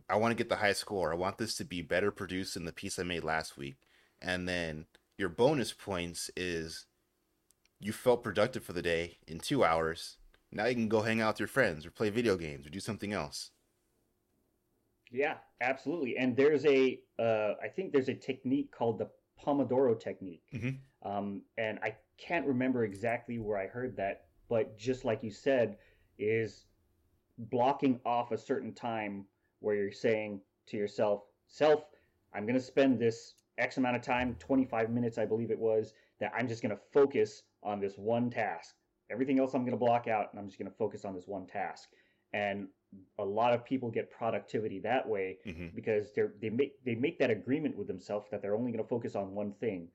I want to get the high score. I want this to be better produced than the piece I made last week." And then your bonus points is you felt productive for the day in two hours. Now you can go hang out with your friends or play video games or do something else. Yeah, absolutely. And there's a, uh, I think there's a technique called the Pomodoro technique. Mm-hmm. Um, and I can't remember exactly where I heard that, but just like you said, is blocking off a certain time where you're saying to yourself, self, I'm going to spend this X amount of time, 25 minutes, I believe it was, that I'm just going to focus on this one task. Everything else I'm going to block out, and I'm just going to focus on this one task. And a lot of people get productivity that way mm-hmm. because they they make they make that agreement with themselves that they're only going to focus on one thing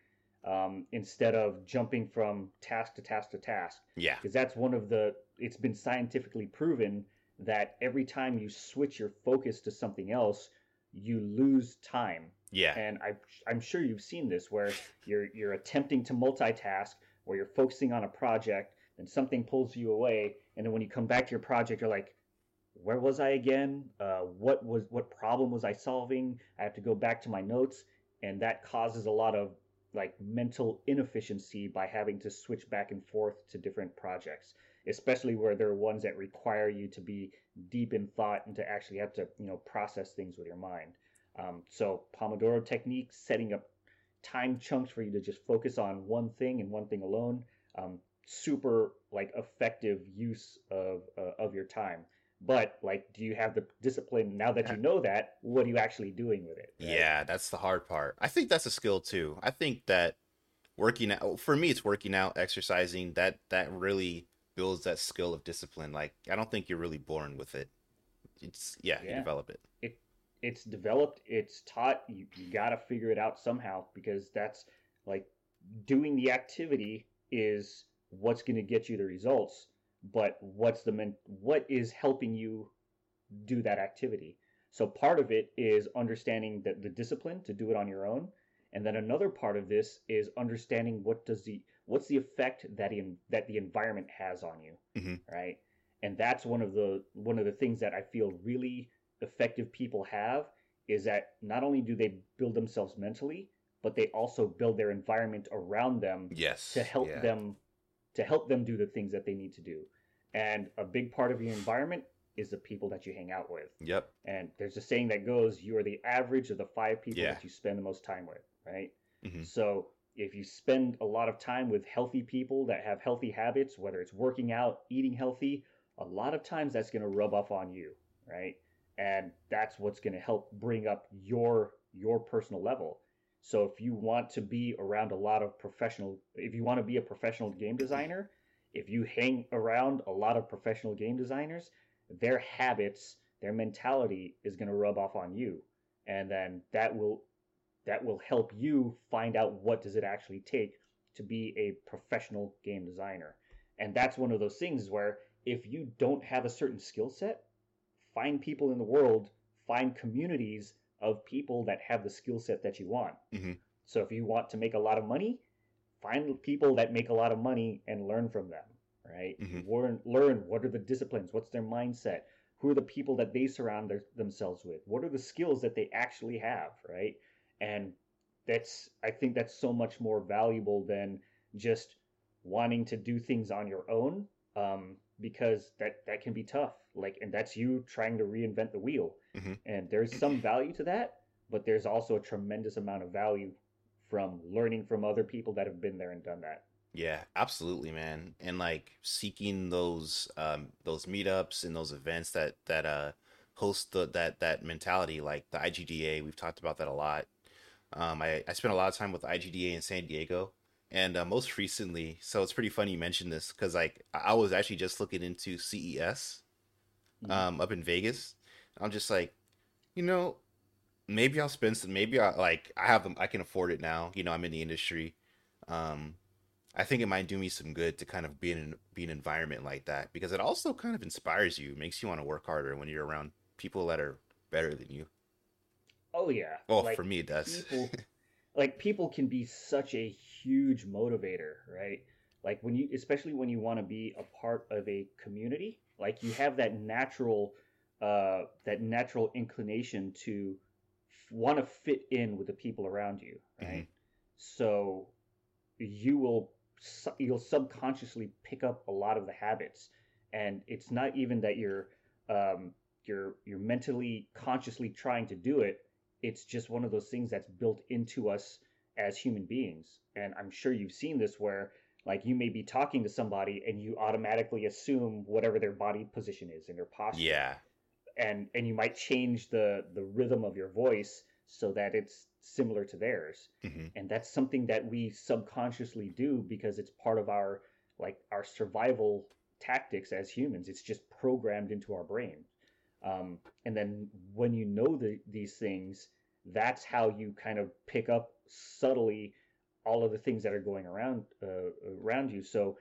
um, instead of jumping from task to task to task. Yeah, because that's one of the it's been scientifically proven that every time you switch your focus to something else, you lose time. Yeah. And I, I'm sure you've seen this where you're you're attempting to multitask, where you're focusing on a project, and something pulls you away, and then when you come back to your project, you're like, where was I again? Uh, what was what problem was I solving? I have to go back to my notes, and that causes a lot of like mental inefficiency by having to switch back and forth to different projects, especially where there are ones that require you to be deep in thought and to actually have to you know process things with your mind. Um, so Pomodoro technique, setting up time chunks for you to just focus on one thing and one thing alone. Um, super like effective use of uh, of your time but like do you have the discipline now that you know that what are you actually doing with it? Right? yeah that's the hard part. I think that's a skill too. I think that working out for me it's working out exercising that that really builds that skill of discipline. Like i don't think you're really born with it. It's yeah, yeah. you develop it. It it's developed it's taught you, you got to figure it out somehow because that's like doing the activity is what's going to get you the results but what's the men- what is helping you do that activity so part of it is understanding that the discipline to do it on your own and then another part of this is understanding what does the what's the effect that in that the environment has on you mm-hmm. right and that's one of the one of the things that i feel really effective people have is that not only do they build themselves mentally but they also build their environment around them yes to help yeah. them to help them do the things that they need to do. And a big part of your environment is the people that you hang out with. Yep. And there's a saying that goes, you are the average of the five people yeah. that you spend the most time with, right? Mm-hmm. So if you spend a lot of time with healthy people that have healthy habits, whether it's working out, eating healthy, a lot of times that's going to rub off on you, right? And that's what's going to help bring up your your personal level. So if you want to be around a lot of professional, if you want to be a professional game designer, if you hang around a lot of professional game designers, their habits, their mentality is going to rub off on you. And then that will that will help you find out what does it actually take to be a professional game designer. And that's one of those things where if you don't have a certain skill set, find people in the world, find communities of people that have the skill set that you want. Mm-hmm. So if you want to make a lot of money, find people that make a lot of money and learn from them, right? Mm-hmm. Learn, learn what are the disciplines, what's their mindset, who are the people that they surround their, themselves with, what are the skills that they actually have, right? And that's, I think that's so much more valuable than just wanting to do things on your own, um, because that that can be tough. Like, and that's you trying to reinvent the wheel Mm-hmm. And there's some value to that, but there's also a tremendous amount of value from learning from other people that have been there and done that. Yeah, absolutely, man. And like seeking those um those meetups and those events that that uh host the, that that mentality like the IGDA, we've talked about that a lot. Um I I spent a lot of time with IGDA in San Diego and uh, most recently, so it's pretty funny you mentioned this cuz like I was actually just looking into CES mm-hmm. um up in Vegas I'm just like, you know, maybe I'll spend some. Maybe I like I have them. I can afford it now. You know, I'm in the industry. Um, I think it might do me some good to kind of be in be an environment like that because it also kind of inspires you, makes you want to work harder when you're around people that are better than you. Oh yeah. Well, like, for me, it does. People, (laughs) like people can be such a huge motivator, right? Like when you, especially when you want to be a part of a community, like you have that natural, uh, that natural inclination to f- want to fit in with the people around you, right? Mm-hmm. So you will you'll subconsciously pick up a lot of the habits, and it's not even that you're um, you're you're mentally consciously trying to do it. It's just one of those things that's built into us as human beings. And I'm sure you've seen this where like you may be talking to somebody and you automatically assume whatever their body position is in their posture. Yeah. And and you might change the the rhythm of your voice so that it's similar to theirs. Mm-hmm. And that's something that we subconsciously do because it's part of our like our survival tactics as humans. It's just programmed into our brain. Um, and then when you know the, these things, that's how you kind of pick up subtly all of the things that are going around uh, around you. So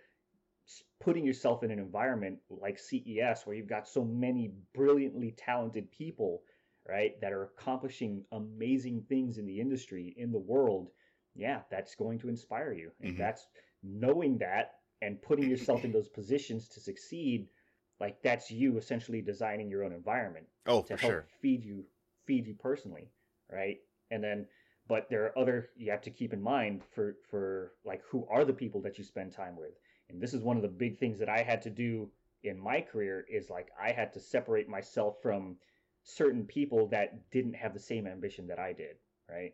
putting yourself in an environment like CES where you've got so many brilliantly talented people right, that are accomplishing amazing things in the industry, in the world, yeah, that's going to inspire you. And mm-hmm. that's knowing that and putting yourself in those positions to succeed, like that's you essentially designing your own environment. Oh, to help sure. feed you feed you personally, right? And then but there are other you have to keep in mind for for like who are the people that you spend time with. And this is one of the big things that I had to do in my career is like I had to separate myself from certain people that didn't have the same ambition that I did, right?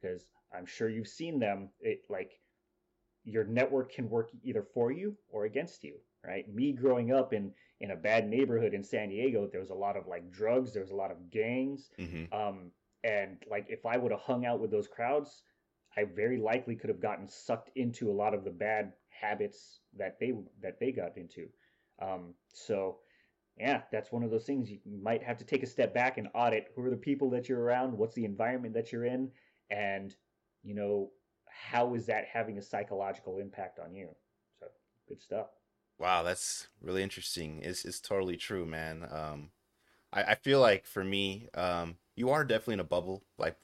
Because I'm sure you've seen them. It like your network can work either for you or against you, right? Me growing up in in a bad neighborhood in San Diego, there was a lot of like drugs, there was a lot of gangs, mm-hmm. um, and like if I would have hung out with those crowds, I very likely could have gotten sucked into a lot of the bad habits that they that they got into. Um, so yeah, that's one of those things you might have to take a step back and audit who are the people that you're around, what's the environment that you're in, and you know how is that having a psychological impact on you. So good stuff. Wow, that's really interesting. It's it's totally true, man. Um, I, I feel like for me, um, you are definitely in a bubble, like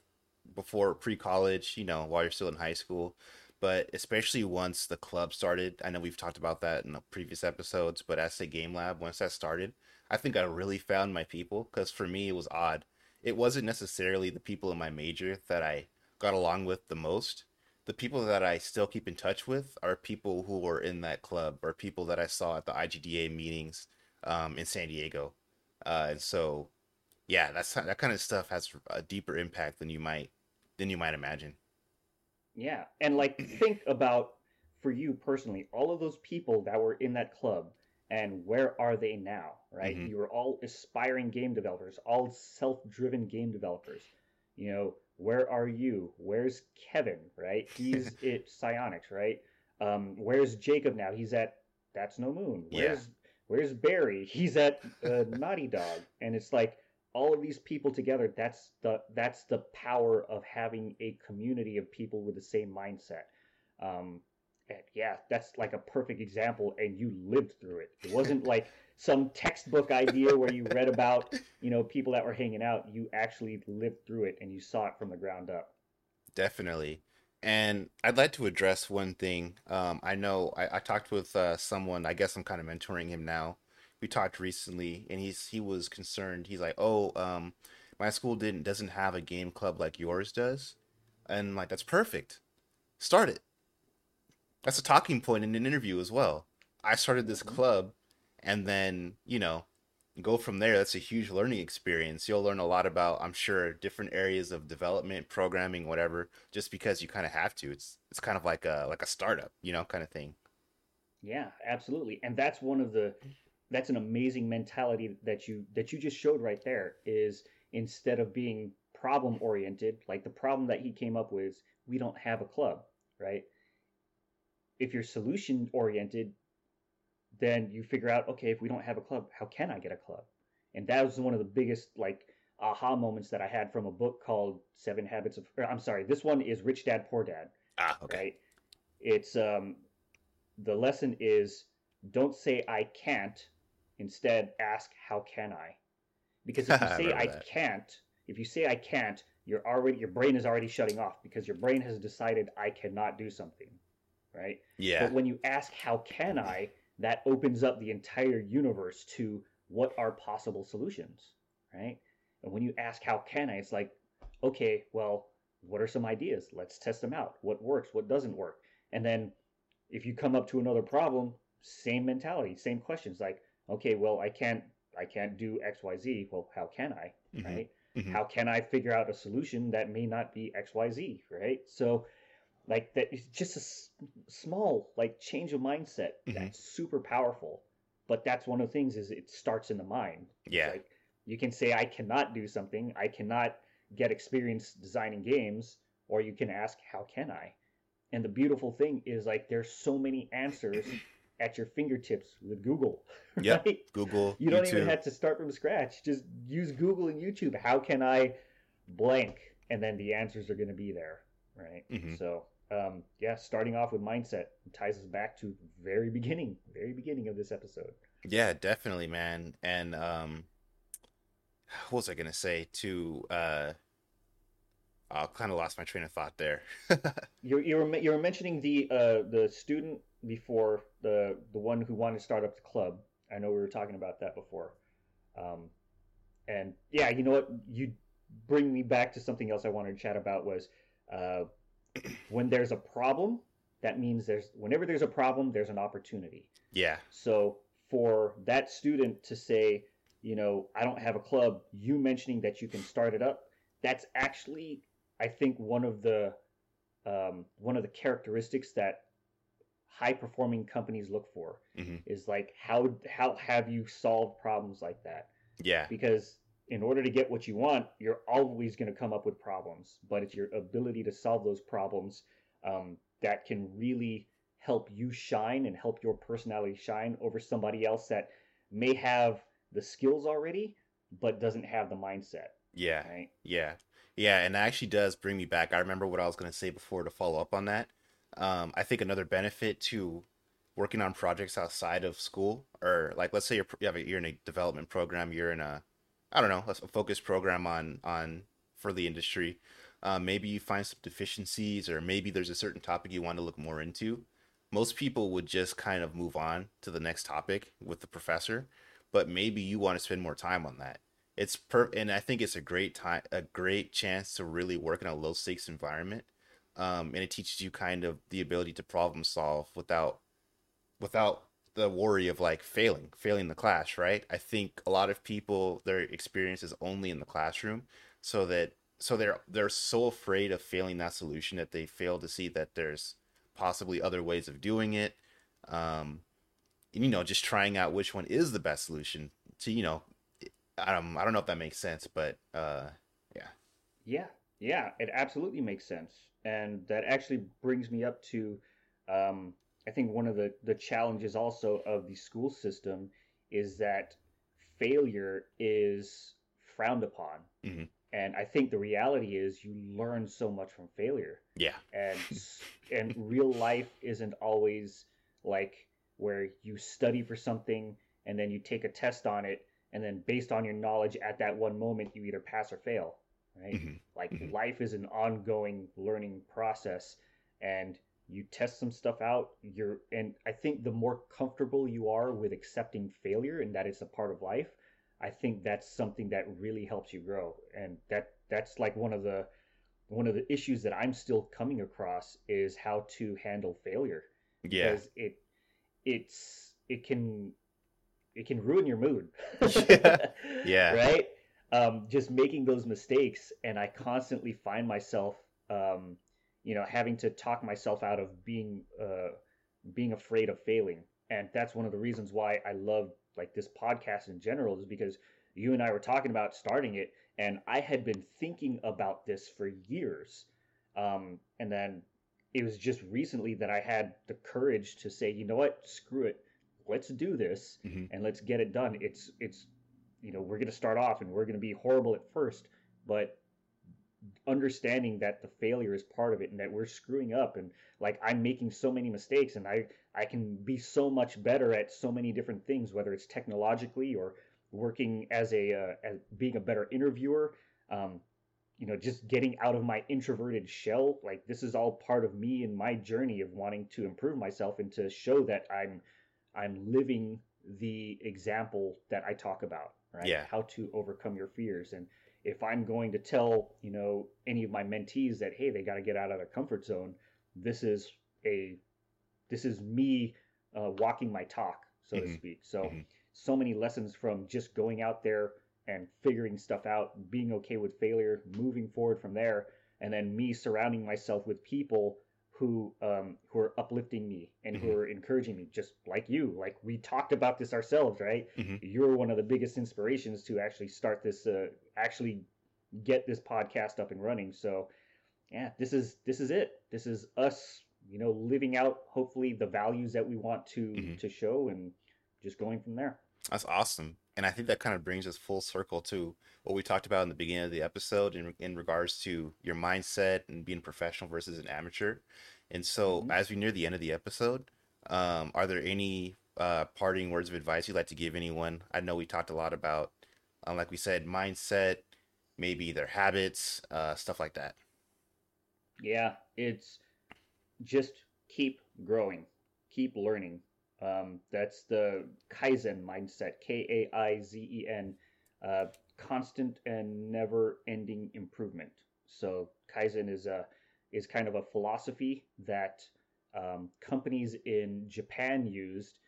before pre college, you know, while you're still in high school but especially once the club started, I know we've talked about that in the previous episodes, but as a game lab, once that started, I think I really found my people because for me it was odd. It wasn't necessarily the people in my major that I got along with the most. The people that I still keep in touch with are people who were in that club or people that I saw at the IGDA meetings um, in San Diego. Uh, and so, yeah, that's that kind of stuff has a deeper impact than you might than you might imagine. Yeah, and like think about for you personally, all of those people that were in that club, and where are they now? Right? Mm-hmm. You were all aspiring game developers, all self-driven game developers. You know, where are you? Where's Kevin? Right? (laughs) He's at Psyonix, right? Um, where's Jacob now? He's at That's No Moon. Where's yeah. Where's Barry? He's at uh, Naughty Dog, and it's like all of these people together that's the that's the power of having a community of people with the same mindset. Um, yeah that's like a perfect example and you lived through it. It wasn't (laughs) like some textbook idea where you read about you know people that were hanging out. You actually lived through it and you saw it from the ground up. Definitely. And i'd like to address one thing. Um, i know I, I talked with uh, someone i guess i'm kind of mentoring him now we talked recently, and he's he was concerned. He's like, "Oh, um, my school didn't doesn't have a game club like yours does," and I'm like, "That's perfect. Start it." That's a talking point in an interview as well. I started this mm-hmm. club, and then you know, go from there. That's a huge learning experience. You'll learn a lot about, I'm sure, different areas of development, programming, whatever. Just because you kind of have to. It's it's kind of like a like a startup, you know, kind of thing. Yeah, absolutely. And that's one of the that's an amazing mentality that you that you just showed right there is instead of being problem oriented like the problem that he came up with we don't have a club right if you're solution oriented then you figure out okay if we don't have a club how can i get a club and that was one of the biggest like aha moments that I had from a book called Seven Habits of. I'm sorry, this one is Rich Dad Poor Dad. Ah, okay. Right. It's um, the lesson is don't say I can't. Instead, ask how can I? Because if you (laughs) say remember I can't, if you say I can't, you're already your brain is already shutting off because your brain has decided I cannot do something, right? Yeah. But when you ask how can I, that opens up the entire universe to what are possible solutions, right? And when you ask how can I, it's like, okay, well, what are some ideas? Let's test them out. What works? What doesn't work? And then if you come up to another problem, same mentality, same questions like, okay, well, I can't I can't do XYZ. Well, how can I? Mhm. Right? Mhm. How can I figure out a solution that may not be XYZ, right? So like that it's just a s- small like change of mindset Mhm. that's super powerful. But that's one of the things is it starts in the mind. Yeah. Like you can say I cannot do something, I cannot get experience designing games, or you can ask how can I? And the beautiful thing is like there's so many answers (clears throat) at your fingertips with Google. (laughs) Yep. Right? Google. You don't YouTube. even have to start from scratch. Just use Google and YouTube. How can I blank? And then the answers are going to be there, right? Mhm. So, um, yeah, starting off with mindset ties us back to very beginning, very beginning of this episode. Yeah, definitely, man. And um what was I gonna say to uh I kind of lost my train of thought there. (laughs) You you were you were mentioning the uh, the student before the the one who wanted to start up the club. I know we were talking about that before. Um, and yeah, you know what? You bring me back to something else I wanted to chat about was uh, when there's a problem. That means there's whenever there's a problem, there's an opportunity. yeah. So for that student to say, you know, I don't have a club, you mentioning that you can start it up, that's actually, I think, one of the um, one of the characteristics that high performing companies look for Mhm. is like how how have you solved problems like that? Yeah. Because in order to get what you want, you're always going to come up with problems, but it's your ability to solve those problems um, that can really help you shine and help your personality shine over somebody else that may have the skills already but doesn't have the mindset Yeah. right Yeah. Yeah, and that actually does bring me back. I remember what I was going to say before to follow up on that. Um, I think another benefit to working on projects outside of school, or like let's say you're you have a, you're in a development program, you're in a I don't know a focused program on on for the industry. Um, maybe you find some deficiencies, or maybe there's a certain topic you want to look more into. Most people would just kind of move on to the next topic with the professor, but maybe you want to spend more time on that it's per and I think it's a great time a great chance to really work in a low stakes environment. Um, and it teaches you kind of the ability to problem solve without without the worry of like failing, failing the class, right? I think a lot of people their experience is only in the classroom, so that so they're they're so afraid of failing that solution that they fail to see that there's possibly other ways of doing it. Um, and, you know, just trying out which one is the best solution to you know um, I don't know if that makes sense, but uh, yeah, yeah yeah it absolutely makes sense. And that actually brings me up to um, i think one of the the challenges also of the school system is that failure is frowned upon. Mhm. and i think the reality is you learn so much from failure. Yeah, and (laughs) and real life isn't always like where you study for something and then you take a test on it and then based on your knowledge at that one moment you either pass or fail right Mhm. like Mhm. life is an ongoing learning process and you test some stuff out you're and i think the more comfortable you are with accepting failure and that it's a part of life i think that's something that really helps you grow and that that's like one of the one of the issues that i'm still coming across is how to handle failure yeah, because it it's it can it can ruin your mood. (laughs) Yeah. (laughs) Yeah. right? Um, just making those mistakes and i constantly find myself um, you know having to talk myself out of being uh, being afraid of failing. And that's one of the reasons why i love like this podcast in general is because you and i were talking about starting it and i had been thinking about this for years. Um, and then it was just recently that i had the courage to say you know what? Screw it let's do this Mhm. and let's get it done it's it's you know, we're going to start off and we're going to be horrible at first, but understanding that the failure is part of it and that we're screwing up and like I'm making so many mistakes and I I can be so much better at so many different things whether it's technologically or working as a uh, as being a better interviewer um, you know just getting out of my introverted shell like this is all part of me and my journey of wanting to improve myself and to show that I'm I'm living the example that I talk about right Yeah. how to overcome your fears and if I'm going to tell, you know, any of my mentees that hey, they got to get out of their comfort zone, this is a this is me uh, walking my talk, so to Mhm. speak. So Mhm. so many lessons from just going out there and figuring stuff out, being okay with failure, moving forward from there, and then me surrounding myself with people who um, who are uplifting me and who Mhm. are encouraging me, just like you. Like we talked about this ourselves, right? Mhm. You're one of the biggest inspirations to actually start this, uh, actually get this podcast up and running. So, yeah, this is this is it. This is us, you know, living out hopefully the values that we want to Mhm. to show and just going from there. That's awesome. And I think that kind of brings us full circle to what we talked about in the beginning of the episode in, in regards to your mindset and being professional versus an amateur. And so, Mhm. as we near the end of the episode, um, are there any uh, parting words of advice you'd like to give anyone? I know we talked a lot about, um, like we said, mindset, maybe their habits, uh, stuff like that. Yeah, it's just keep growing, keep learning. Um, that's the Kaizen mindset, K A I Z E N, uh, constant and never-ending improvement. So Kaizen is a is kind of a philosophy that um, companies in Japan used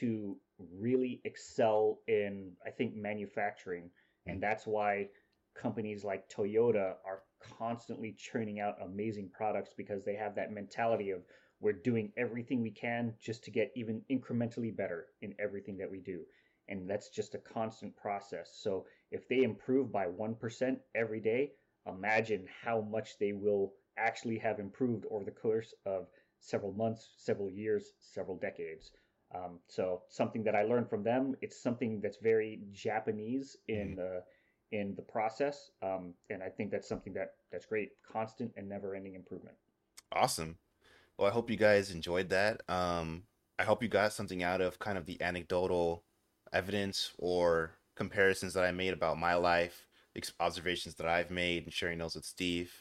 to really excel in, I think, manufacturing, and that's why companies like Toyota are constantly churning out amazing products because they have that mentality of we're doing everything we can just to get even incrementally better in everything that we do. And that's just a constant process. So if they improve by 1% every day, imagine how much they will actually have improved over the course of several months, several years, several decades. Um, so something that I learned from them, it's something that's very Japanese in the in the process, um, and I think that's something that that's great, constant and never-ending improvement. Awesome. Well, I hope you guys enjoyed that. Um, I hope you got something out of kind of the anecdotal evidence or comparisons that I made about my life, observations that I've made, and sharing those with Steve.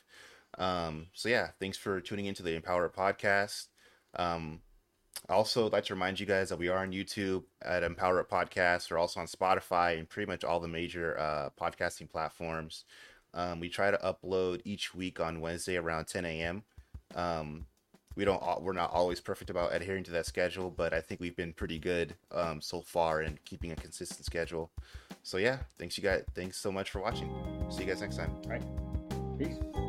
Um, so yeah, thanks for tuning into the Empower podcast. Um, I also like to remind you guys that we are on YouTube at Empower It Podcast. We're also on Spotify and pretty much all the major uh, podcasting platforms. Um, we try to upload each week on Wednesday around 10 a.m. Um, we don't we're not always perfect about adhering to that schedule, but I think we've been pretty good um, so far in keeping a consistent schedule. So yeah, thanks you guys. Thanks so much for watching. See you guys next time. All right, peace.